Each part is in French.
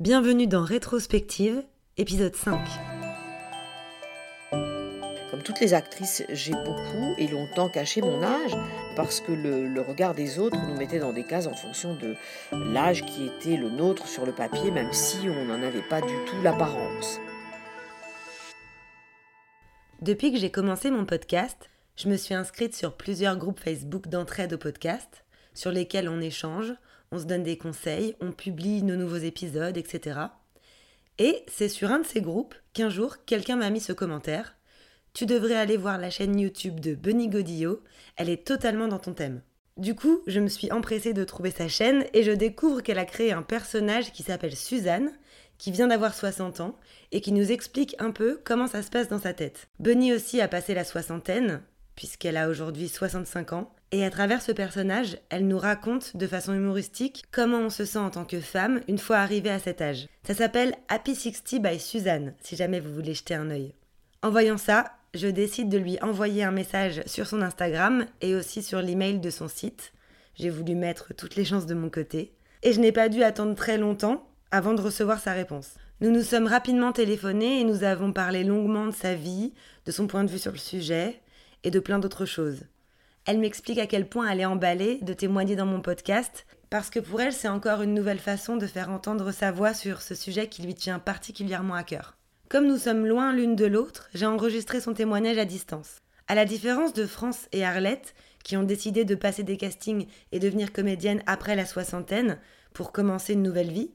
Bienvenue dans Rétrospective, épisode 5. Comme toutes les actrices, j'ai beaucoup et longtemps caché mon âge parce que le, regard des autres nous mettait dans des cases en fonction de l'âge qui était le nôtre sur le papier, même si on n'en avait pas du tout l'apparence. Depuis que j'ai commencé mon podcast, je me suis inscrite sur plusieurs groupes Facebook d'entraide au podcast, sur lesquels on échange, on se donne des conseils, on publie nos nouveaux épisodes, etc. Et c'est sur un de ces groupes qu'un jour, quelqu'un m'a mis ce commentaire. Tu devrais aller voir la chaîne YouTube de Bunny Godillot, elle est totalement dans ton thème. Du coup, je me suis empressée de trouver sa chaîne et je découvre qu'elle a créé un personnage qui s'appelle Suzanne, qui vient d'avoir 60 ans et qui nous explique un peu comment ça se passe dans sa tête. Bunny aussi a passé la soixantaine, puisqu'elle a aujourd'hui 65 ans, et à travers ce personnage, elle nous raconte de façon humoristique comment on se sent en tant que femme une fois arrivée à cet âge. Ça s'appelle Happy 60 by Suzanne, si jamais vous voulez jeter un œil. En voyant ça, je décide de lui envoyer un message sur son Instagram et aussi sur l'email de son site. J'ai voulu mettre toutes les chances de mon côté. Et je n'ai pas dû attendre très longtemps avant de recevoir sa réponse. Nous nous sommes rapidement téléphonés et nous avons parlé longuement de sa vie, de son point de vue sur le sujet et de plein d'autres choses. Elle m'explique à quel point elle est emballée de témoigner dans mon podcast, parce que pour elle, c'est encore une nouvelle façon de faire entendre sa voix sur ce sujet qui lui tient particulièrement à cœur. Comme nous sommes loin l'une de l'autre, j'ai enregistré son témoignage à distance. À la différence de France et Arlette, qui ont décidé de passer des castings et devenir comédienne après la soixantaine pour commencer une nouvelle vie,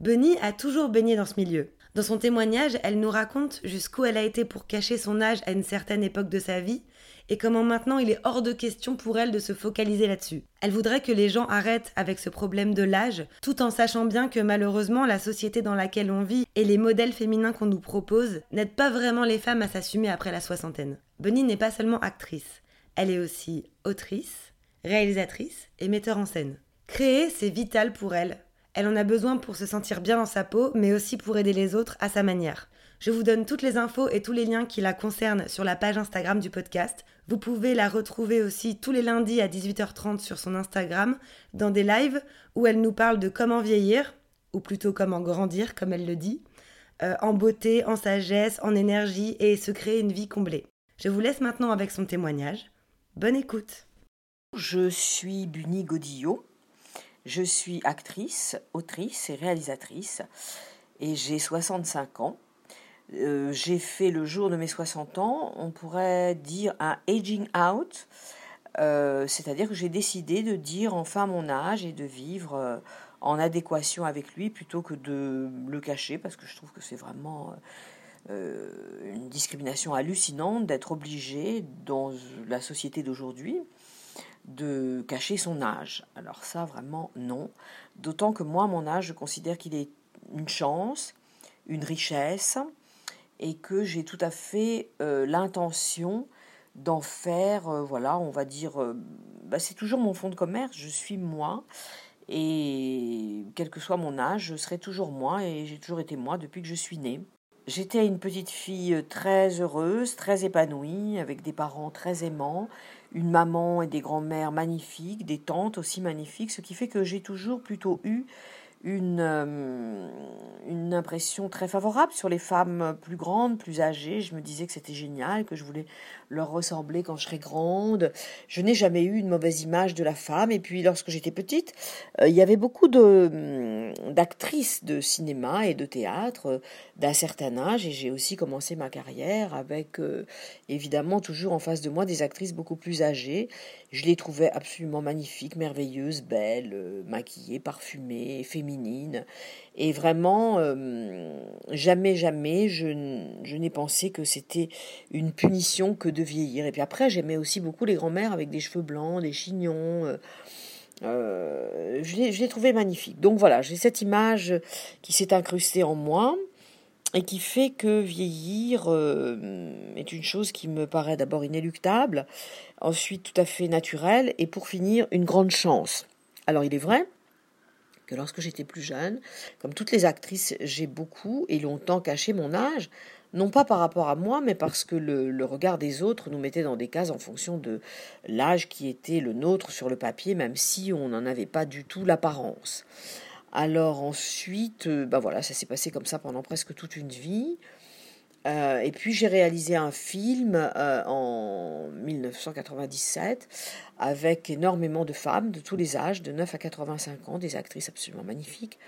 Bunny a toujours baigné dans ce milieu. Dans son témoignage, elle nous raconte jusqu'où elle a été pour cacher son âge à une certaine époque de sa vie et comment maintenant il est hors de question pour elle de se focaliser là-dessus. Elle voudrait que les gens arrêtent avec ce problème de l'âge, tout en sachant bien que malheureusement la société dans laquelle on vit et les modèles féminins qu'on nous propose n'aident pas vraiment les femmes à s'assumer après la soixantaine. Bunny n'est pas seulement actrice, elle est aussi autrice, réalisatrice et metteur en scène. Créer, c'est vital pour elle. Elle en a besoin pour se sentir bien dans sa peau, mais aussi pour aider les autres à sa manière. Je vous donne toutes les infos et tous les liens qui la concernent sur la page Instagram du podcast. Vous pouvez la retrouver aussi tous les lundis à 18h30 sur son Instagram dans des lives où elle nous parle de comment vieillir, ou plutôt comment grandir, comme elle le dit, euh, en beauté, en sagesse, en énergie et se créer une vie comblée. Je vous laisse maintenant avec son témoignage. Bonne écoute. Je suis Bunny Godillot. Je suis actrice, autrice et réalisatrice et j'ai 65 ans. Euh, j'ai fait le jour de mes 60 ans, on pourrait dire un aging out, euh, c'est-à-dire que j'ai décidé de dire enfin mon âge et de vivre euh, en adéquation avec lui plutôt que de le cacher, parce que je trouve que c'est vraiment une discrimination hallucinante d'être obligé dans la société d'aujourd'hui de cacher son âge. Alors ça, vraiment, non. D'autant que moi, mon âge, je considère qu'il est une chance, une richesse, et que j'ai tout à fait euh, l'intention d'en faire, euh, voilà, on va dire, euh, bah, c'est toujours mon fond de commerce, je suis moi, et quel que soit mon âge, je serai toujours moi, et j'ai toujours été moi depuis que je suis née. J'étais une petite fille très heureuse, très épanouie, avec des parents très aimants, une maman et des grands-mères magnifiques, des tantes aussi magnifiques, ce qui fait que j'ai toujours plutôt eu une, euh, une impression très favorable sur les femmes plus grandes, plus âgées. Je me disais que c'était génial, que je voulais leur ressembler quand je serais grande. Je n'ai jamais eu une mauvaise image de la femme. Et puis, lorsque j'étais petite, euh, il y avait beaucoup hum, d'actrices de cinéma et de théâtre euh, d'un certain âge. Et j'ai aussi commencé ma carrière avec, évidemment, toujours en face de moi des actrices beaucoup plus âgées. Je les trouvais absolument magnifiques, merveilleuses, belles, maquillées, parfumées, féminines et vraiment, euh, jamais, jamais, je, n'ai pensé que c'était une punition que de vieillir. Et puis après, j'aimais aussi beaucoup les grands-mères avec des cheveux blancs, des chignons. Euh, euh, je l'ai trouvé magnifique. Donc voilà, j'ai cette image qui s'est incrustée en moi et qui fait que vieillir est une chose qui me paraît d'abord inéluctable, ensuite tout à fait naturelle, et pour finir, une grande chance. Alors il est vrai que lorsque j'étais plus jeune, comme toutes les actrices, j'ai beaucoup et longtemps caché mon âge, non pas par rapport à moi, mais parce que le, regard des autres nous mettait dans des cases en fonction de l'âge qui était le nôtre sur le papier, même si on n'en avait pas du tout l'apparence. Alors ensuite, ben voilà, ça s'est passé comme ça pendant presque toute une vie. Euh, et puis j'ai réalisé un film euh, en 1997 avec énormément de femmes de tous les âges, de 9 à 85 ans, des actrices absolument magnifiques.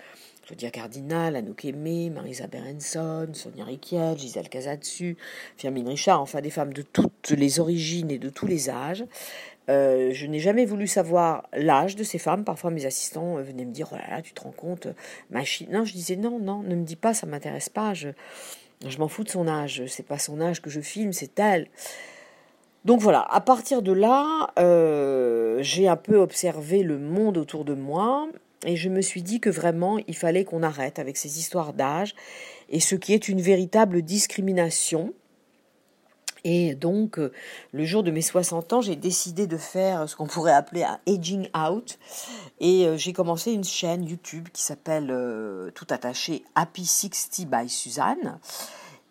Claudia Cardinal, Anouk Aimé, Marisa Berenson, Sonia Riquiel, Gisèle Casatsu, Firmine Richard, enfin des femmes de toutes les origines et de tous les âges. Euh, je n'ai jamais voulu savoir l'âge de ces femmes. Parfois, mes assistants venaient me dire, oh là là, tu te rends compte, machine. Non, je disais, non, non, ne me dis pas, ça m'intéresse pas. Je, je m'en fous de son âge, c'est pas son âge que je filme, c'est elle. Donc voilà, à partir de là, euh, j'ai un peu observé le monde autour de moi et je me suis dit que vraiment il fallait qu'on arrête avec ces histoires d'âge et ce qui est une véritable discrimination. Et donc, euh, le jour de mes 60 ans, j'ai décidé de faire ce qu'on pourrait appeler un aging out. Et euh, j'ai commencé une chaîne YouTube qui s'appelle euh, tout attaché Happy 60 by Suzanne.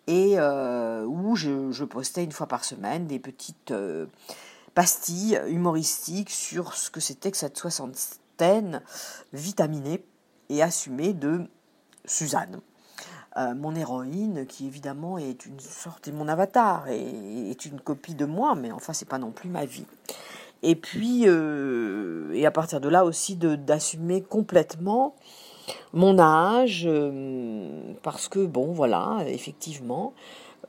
Et où je, postais une fois par semaine des petites pastilles humoristiques sur ce que c'était que cette soixantaine vitaminée et assumée de Suzanne. Euh, mon héroïne, qui évidemment est une sorte, est mon avatar, et est une copie de moi, mais enfin, c'est pas non plus ma vie. Et puis, euh, et à partir de là aussi, d'assumer complètement mon âge, euh, parce que, bon, voilà, effectivement,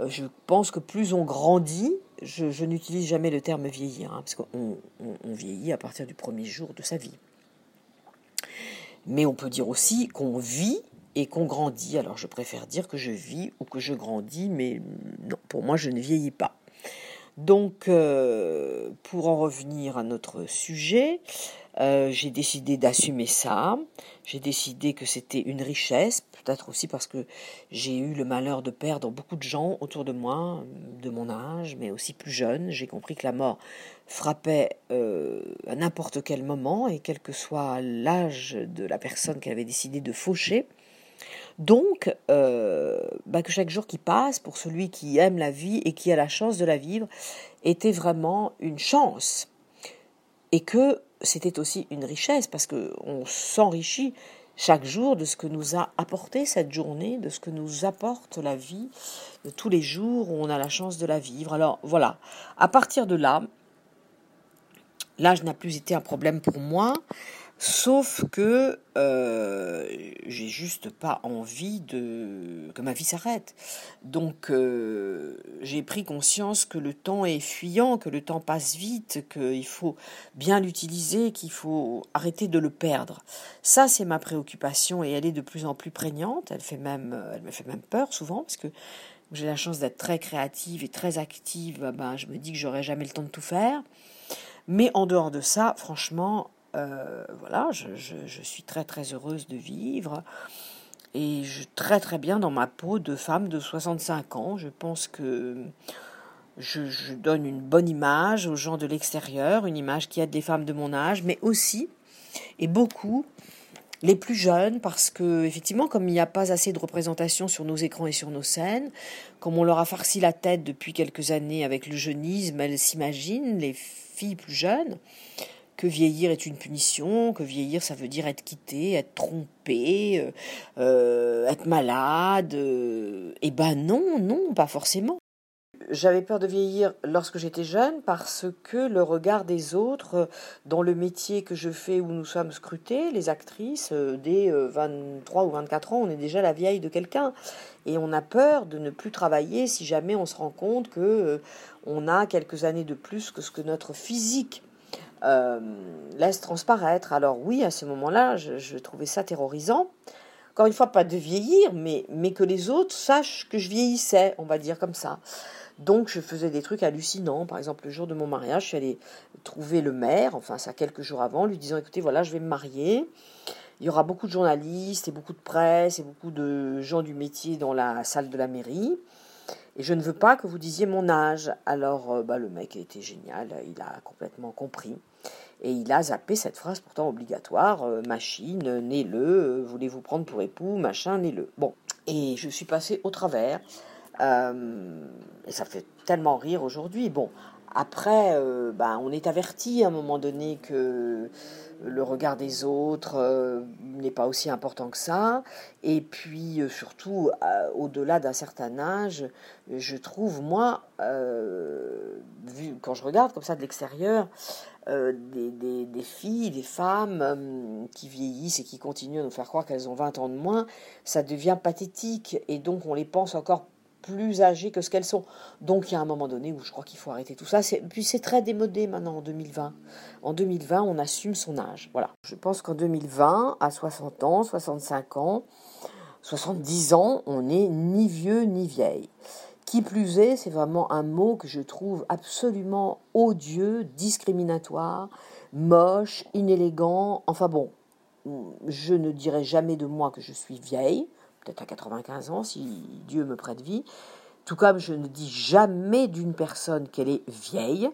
je pense que plus on grandit, je, n'utilise jamais le terme vieillir, hein, parce qu'on on vieillit à partir du premier jour de sa vie. Mais on peut dire aussi qu'on vit et qu'on grandit. Alors je préfère dire que je vis ou que je grandis, mais non, pour moi je ne vieillis pas. Donc, euh, pour en revenir à notre sujet, euh, j'ai décidé d'assumer ça. J'ai décidé que c'était une richesse, peut-être aussi parce que j'ai eu le malheur de perdre beaucoup de gens autour de moi, de mon âge, mais aussi plus jeune. J'ai compris que la mort frappait euh, à n'importe quel moment, et quel que soit l'âge de la personne qui avait décidé de faucher. Donc, euh, bah, que chaque jour qui passe, pour celui qui aime la vie et qui a la chance de la vivre, était vraiment une chance. Et que c'était aussi une richesse, parce qu'on s'enrichit chaque jour de ce que nous a apporté cette journée, de ce que nous apporte la vie, de tous les jours où on a la chance de la vivre. Alors voilà, à partir de là, l'âge n'a plus été un problème pour moi. Sauf que euh, j'ai juste pas envie de que ma vie s'arrête. Donc euh, j'ai pris conscience que le temps est fuyant, que le temps passe vite, qu'il faut bien l'utiliser, qu'il faut arrêter de le perdre. Ça c'est ma préoccupation et elle est de plus en plus prégnante. Elle fait même, elle me fait même peur souvent parce que j'ai la chance d'être très créative et très active. Ben, je me dis que j'aurai jamais le temps de tout faire. Mais en dehors de ça, franchement, euh, voilà, je, suis très très heureuse de vivre et je très très bien dans ma peau de femme de 65 ans. Je pense que je, donne une bonne image aux gens de l'extérieur, une image qui aide des femmes de mon âge, mais aussi et beaucoup les plus jeunes, parce que effectivement, comme il n'y a pas assez de représentation sur nos écrans et sur nos scènes, comme on leur a farci la tête depuis quelques années avec le jeunisme, elles s'imaginent, les filles plus jeunes, que vieillir est une punition, que vieillir ça veut dire être quitté, être trompé, euh, euh, être malade. Euh, eh ben non, non, pas forcément. J'avais peur de vieillir lorsque j'étais jeune parce que le regard des autres dans le métier que je fais où nous sommes scrutés, les actrices, dès 23 ou 24 ans, on est déjà la vieille de quelqu'un et on a peur de ne plus travailler si jamais on se rend compte que on a quelques années de plus que ce que notre physique euh, laisse transparaître. Alors oui, à ce moment-là, je, trouvais ça terrorisant. Encore une fois, pas de vieillir, mais, mais que les autres sachent que je vieillissais, on va dire comme ça. Donc je faisais des trucs hallucinants. Par exemple, le jour de mon mariage, je suis allée trouver le maire, enfin ça quelques jours avant, lui disant, écoutez, voilà, je vais me marier. Il y aura beaucoup de journalistes et beaucoup de presse et beaucoup de gens du métier dans la salle de la mairie. Et je ne veux pas que vous disiez mon âge. Alors, euh, bah, le mec a été génial, il a complètement compris. Et il a zappé cette phrase pourtant obligatoire euh, machine, né-le, euh, voulez-vous prendre pour époux, machin, né-le. Bon, et je suis passée au travers. et ça fait tellement rire aujourd'hui. Bon, Après, euh, ben, on est averti à un moment donné que le regard des autres euh, n'est pas aussi important que ça. Et puis, euh, surtout, au-delà d'un certain âge, je trouve, moi, vu, quand je regarde comme ça de l'extérieur, des, des, des, filles, des femmes qui vieillissent et qui continuent à nous faire croire qu'elles ont 20 ans de moins, ça devient pathétique. Et donc, on les pense encore plus âgées que ce qu'elles sont. Donc il y a un moment donné où je crois qu'il faut arrêter tout ça. Puis c'est très démodé maintenant en 2020. En 2020, on assume son âge. Voilà. Je pense qu'en 2020, à 60 ans, 65 ans, 70 ans, on n'est ni vieux ni vieille. Qui plus est, c'est vraiment un mot que je trouve absolument odieux, discriminatoire, moche, inélégant. Enfin bon, je ne dirai jamais de moi que je suis vieille peut-être à 95 ans, si Dieu me prête vie. Tout comme je ne dis jamais d'une personne qu'elle est vieille,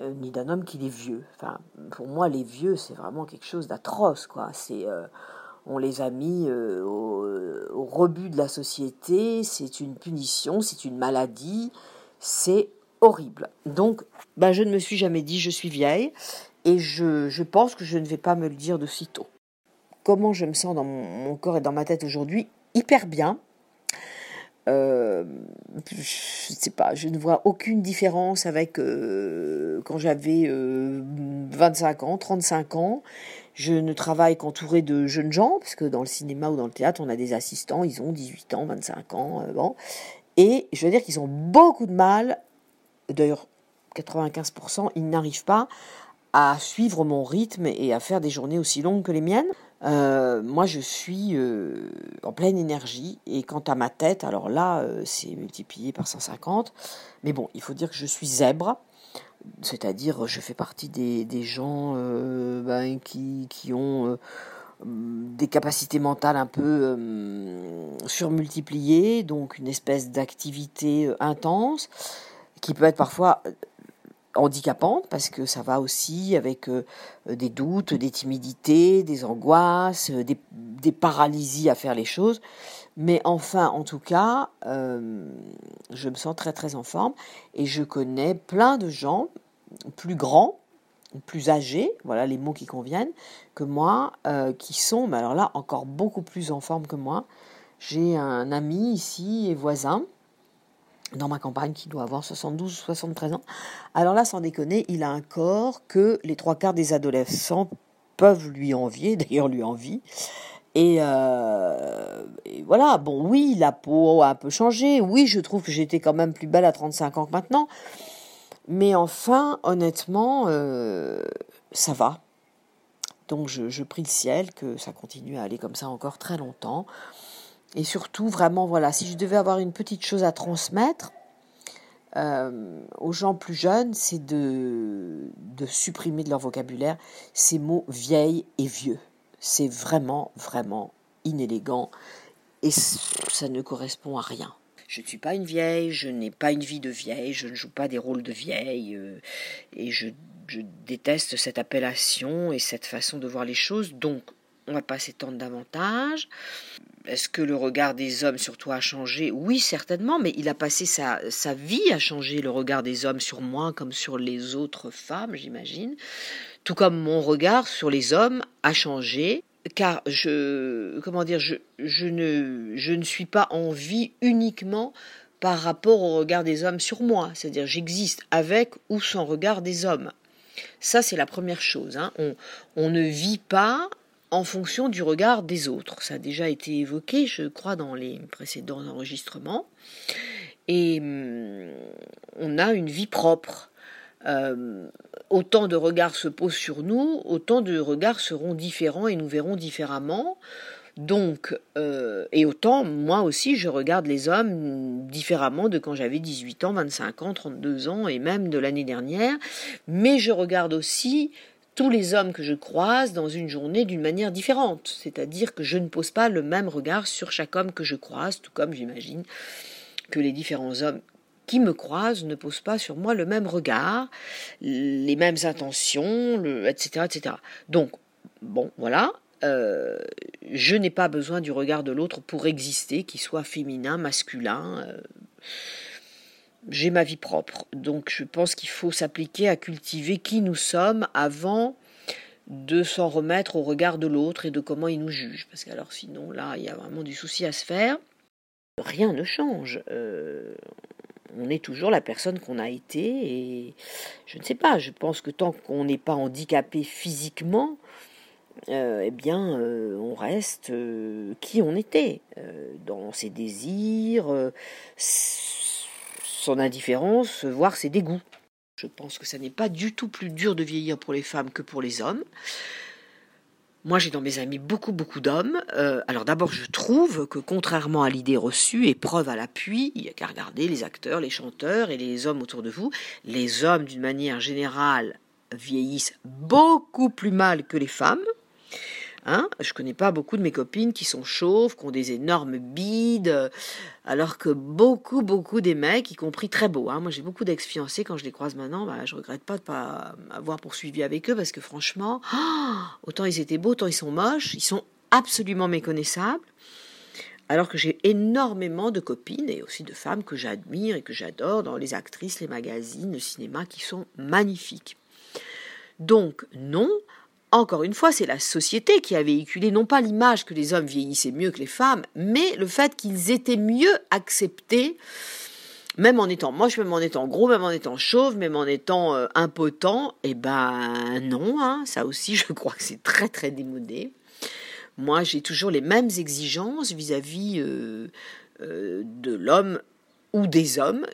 euh, ni d'un homme qu'il est vieux. Enfin, pour moi, les vieux, c'est vraiment quelque chose d'atroce, quoi. C'est, euh, on les a mis euh, au, rebut de la société. C'est une punition, c'est une maladie, c'est horrible. Donc, ben, je ne me suis jamais dit je suis vieille, et je, je pense que je ne vais pas me le dire de sitôt comment je me sens dans mon, corps et dans ma tête aujourd'hui Hyper bien. Euh, je ne vois aucune différence avec euh, quand j'avais 25 euh, ans, 35 ans. Je ne travaille qu'entouré de jeunes gens, parce que dans le cinéma ou dans le théâtre, on a des assistants, ils ont 18 ans, 25 ans. bon. Et je veux dire qu'ils ont beaucoup de mal, d'ailleurs 95%, ils n'arrivent pas à suivre mon rythme et à faire des journées aussi longues que les miennes. Euh, moi, je suis euh, en pleine énergie. Et quant à ma tête, alors là, euh, c'est multiplié par 150. Mais bon, il faut dire que je suis zèbre. C'est-à-dire, je fais partie des, gens ben, qui, qui, ont des capacités mentales un peu surmultipliées, donc une espèce d'activité intense qui peut être parfois handicapante parce que ça va aussi avec euh, des doutes, des timidités, des angoisses, euh, des, paralysies à faire les choses. Mais enfin, en tout cas, euh, je me sens très très en forme et je connais plein de gens plus grands, plus âgés, voilà les mots qui conviennent, que moi, qui sont, mais alors là, encore beaucoup plus en forme que moi. J'ai un ami ici et voisin dans ma campagne qui doit avoir 72 ou 73 ans. Alors là, sans déconner, il a un corps que les trois quarts des adolescents peuvent lui envier, d'ailleurs lui envie. Et, euh, et, voilà, bon, oui, la peau a un peu changé. Oui, je trouve que j'étais quand même plus belle à 35 ans que maintenant. Mais enfin, honnêtement, euh, ça va. Donc je prie le ciel que ça continue à aller comme ça encore très longtemps. Et surtout, vraiment, voilà, si je devais avoir une petite chose à transmettre euh, aux gens plus jeunes, c'est de, supprimer de leur vocabulaire ces mots vieille et vieux. C'est vraiment, vraiment inélégant et ça ne correspond à rien. Je ne suis pas une vieille, je n'ai pas une vie de vieille, je ne joue pas des rôles de vieille euh, et je, je déteste cette appellation et cette façon de voir les choses. Donc, on va pas s'étendre davantage. Est-ce que le regard des hommes sur toi a changé? Oui, certainement, mais il a passé sa, sa, vie à changer le regard des hommes sur moi comme sur les autres femmes, j'imagine. Tout comme mon regard sur les hommes a changé, car je, comment dire, je, je, ne, je ne suis pas en vie uniquement par rapport au regard des hommes sur moi. C'est-à-dire, j'existe avec ou sans regard des hommes. Ça, c'est la première chose. Hein. On, on ne vit pas en fonction du regard des autres. Ça a déjà été évoqué, je crois, dans les précédents enregistrements. Et hum, on a une vie propre. Euh, autant de regards se posent sur nous, autant de regards seront différents et nous verrons différemment. Donc, euh, et autant, moi aussi, je regarde les hommes différemment de quand j'avais 18 ans, 25 ans, 32 ans et même de l'année dernière. Mais je regarde aussi tous les hommes que je croise dans une journée d'une manière différente. C'est-à-dire que je ne pose pas le même regard sur chaque homme que je croise, tout comme j'imagine que les différents hommes qui me croisent ne posent pas sur moi le même regard, les mêmes intentions, etc., etc. Donc, bon, voilà. Euh, je n'ai pas besoin du regard de l'autre pour exister, qu'il soit féminin, masculin. Euh, j'ai ma vie propre. Donc je pense qu'il faut s'appliquer à cultiver qui nous sommes avant de s'en remettre au regard de l'autre et de comment il nous juge. Parce que alors sinon là, il y a vraiment du souci à se faire. Rien ne change. Euh, on est toujours la personne qu'on a été et je ne sais pas, je pense que tant qu'on n'est pas handicapé physiquement, euh, eh bien, euh, on reste qui on était, dans ses désirs, son indifférence, voire ses dégoûts. Je pense que ça n'est pas du tout plus dur de vieillir pour les femmes que pour les hommes. Moi, j'ai dans mes amis beaucoup, beaucoup d'hommes. Euh, alors d'abord, je trouve que contrairement à l'idée reçue, et preuve à l'appui, il n'y a qu'à regarder les acteurs, les chanteurs et les hommes autour de vous. Les hommes, d'une manière générale, vieillissent beaucoup plus mal que les femmes. Hein je connais pas beaucoup de mes copines qui sont chauves, qui ont des énormes bides, alors que beaucoup, beaucoup des mecs, y compris très beaux. Hein. Moi, j'ai beaucoup d'ex-fiancés, quand je les croise maintenant, bah, je regrette pas de pas avoir poursuivi avec eux, parce que franchement, autant ils étaient beaux, autant ils sont moches, ils sont absolument méconnaissables. Alors que j'ai énormément de copines et aussi de femmes que j'admire et que j'adore dans les actrices, les magazines, le cinéma, qui sont magnifiques. Donc, non, encore une fois, c'est la société qui a véhiculé non pas l'image que les hommes vieillissaient mieux que les femmes, mais le fait qu'ils étaient mieux acceptés, même en étant moche, même en étant gros, même en étant chauve, même en étant euh, impotent. Eh ben non, hein, ça aussi, je crois que c'est très très démodé. Moi, j'ai toujours les mêmes exigences vis-à-vis euh, euh, de l'homme ou des hommes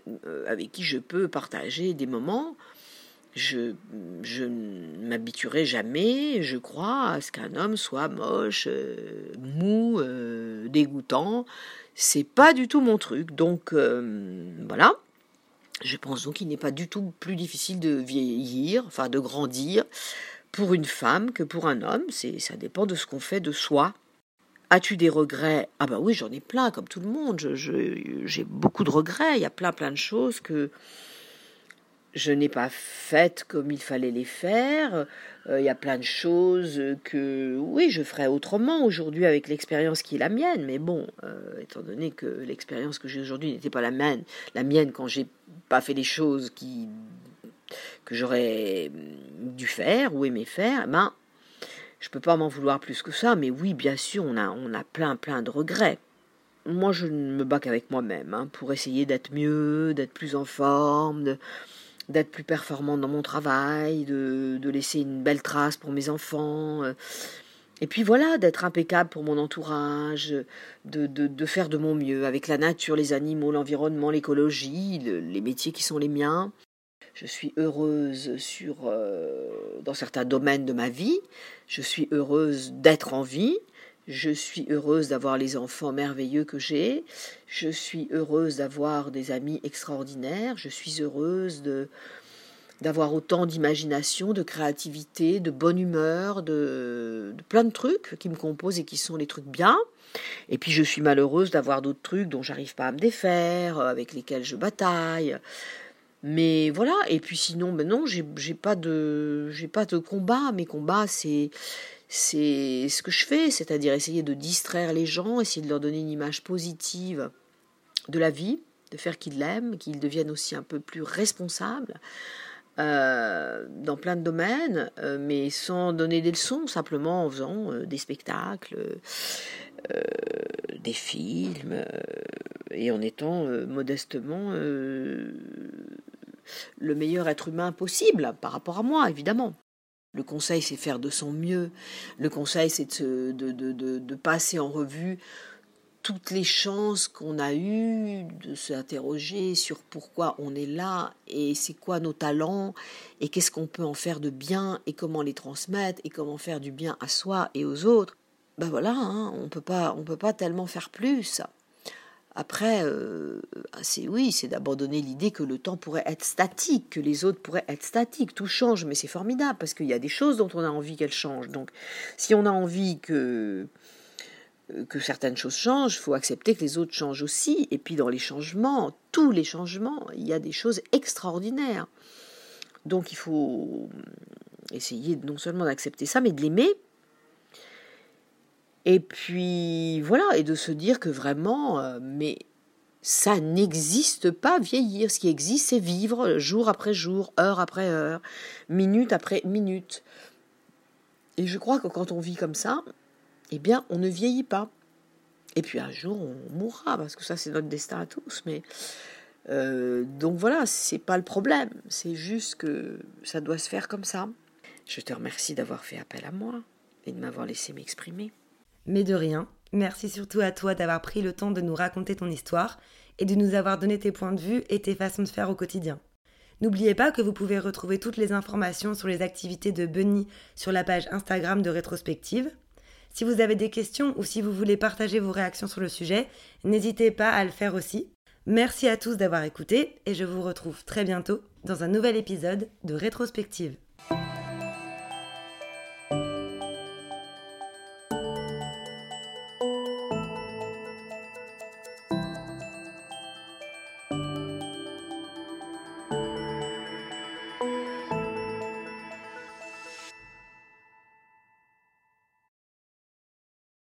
avec qui je peux partager des moments je, je ne m'habituerai jamais, je crois, à ce qu'un homme soit moche, euh, mou, euh, dégoûtant. C'est pas du tout mon truc. Donc euh, voilà. Je pense donc qu'il n'est pas du tout plus difficile de vieillir, enfin de grandir, pour une femme que pour un homme. C'est, ça dépend de ce qu'on fait de soi. As-tu des regrets? Ah ben oui, j'en ai plein, comme tout le monde. j'ai beaucoup de regrets. Il y a plein, plein de choses que je n'ai pas faites comme il fallait les faire. Euh, il y a plein de choses que, oui, je ferais autrement aujourd'hui avec l'expérience qui est la mienne. Mais bon, euh, étant donné que l'expérience que j'ai aujourd'hui n'était pas la mienne, la mienne quand j'ai pas fait les choses qui que j'aurais dû faire ou aimé faire, ben, je peux pas m'en vouloir plus que ça. Mais oui, bien sûr, on a, on a plein, plein de regrets. Moi, je ne me bats qu'avec moi-même hein, pour essayer d'être mieux, d'être plus en forme, d'être plus performante dans mon travail, de, de, laisser une belle trace pour mes enfants. Euh, et puis voilà, d'être impeccable pour mon entourage, de, de, faire de mon mieux avec la nature, les animaux, l'environnement, l'écologie, les métiers qui sont les miens. Je suis heureuse sur, euh, dans certains domaines de ma vie. Je suis heureuse d'être en vie. Je suis heureuse d'avoir les enfants merveilleux que j'ai. Je suis heureuse d'avoir des amis extraordinaires. Je suis heureuse de d'avoir autant d'imagination, de créativité, de bonne humeur, de, plein de trucs qui me composent et qui sont les trucs bien. Et puis je suis malheureuse d'avoir d'autres trucs dont j'arrive pas à me défaire, avec lesquels je bataille. Mais voilà, et puis sinon, ben non, j'ai pas de j'ai pas de combat. Mes combats, c'est c'est ce que je fais, c'est-à-dire essayer de distraire les gens, essayer de leur donner une image positive de la vie, de faire qu'ils l'aiment, qu'ils deviennent aussi un peu plus responsables euh, dans plein de domaines, euh, mais sans donner des leçons, simplement en faisant euh, des spectacles, des films, et en étant modestement le meilleur être humain possible par rapport à moi, évidemment. Le conseil, c'est faire de son mieux. Le conseil, c'est de, passer en revue toutes les chances qu'on a eues, de s'interroger sur pourquoi on est là et c'est quoi nos talents et qu'est-ce qu'on peut en faire de bien et comment les transmettre et comment faire du bien à soi et aux autres. Ben voilà, hein, on peut pas, on peut pas tellement faire plus. Après, euh, c'est oui, c'est d'abandonner l'idée que le temps pourrait être statique, que les autres pourraient être statiques. Tout change, mais c'est formidable parce qu'il y a des choses dont on a envie qu'elles changent. Donc, si on a envie que que certaines choses changent, il faut accepter que les autres changent aussi. Et puis dans les changements, tous les changements, il y a des choses extraordinaires. Donc il faut essayer non seulement d'accepter ça, mais de l'aimer et puis voilà, et de se dire que vraiment, euh, mais Ça n'existe pas vieillir. Ce qui existe, c'est vivre jour après jour, heure après heure, minute après minute. Et je crois que quand on vit comme ça, eh bien, on ne vieillit pas. Et puis un jour, on mourra, parce que ça, c'est notre destin à tous. Mais euh, donc voilà, c'est pas le problème. C'est juste que ça doit se faire comme ça. Je te remercie d'avoir fait appel à moi et de m'avoir laissé m'exprimer. Mais de rien. Merci surtout à toi d'avoir pris le temps de nous raconter ton histoire et de nous avoir donné tes points de vue et tes façons de faire au quotidien. N'oubliez pas que vous pouvez retrouver toutes les informations sur les activités de Bunny sur la page Instagram de Rétrospective. Si vous avez des questions ou si vous voulez partager vos réactions sur le sujet, n'hésitez pas à le faire aussi. Merci à tous d'avoir écouté et je vous retrouve très bientôt dans un nouvel épisode de Rétrospective.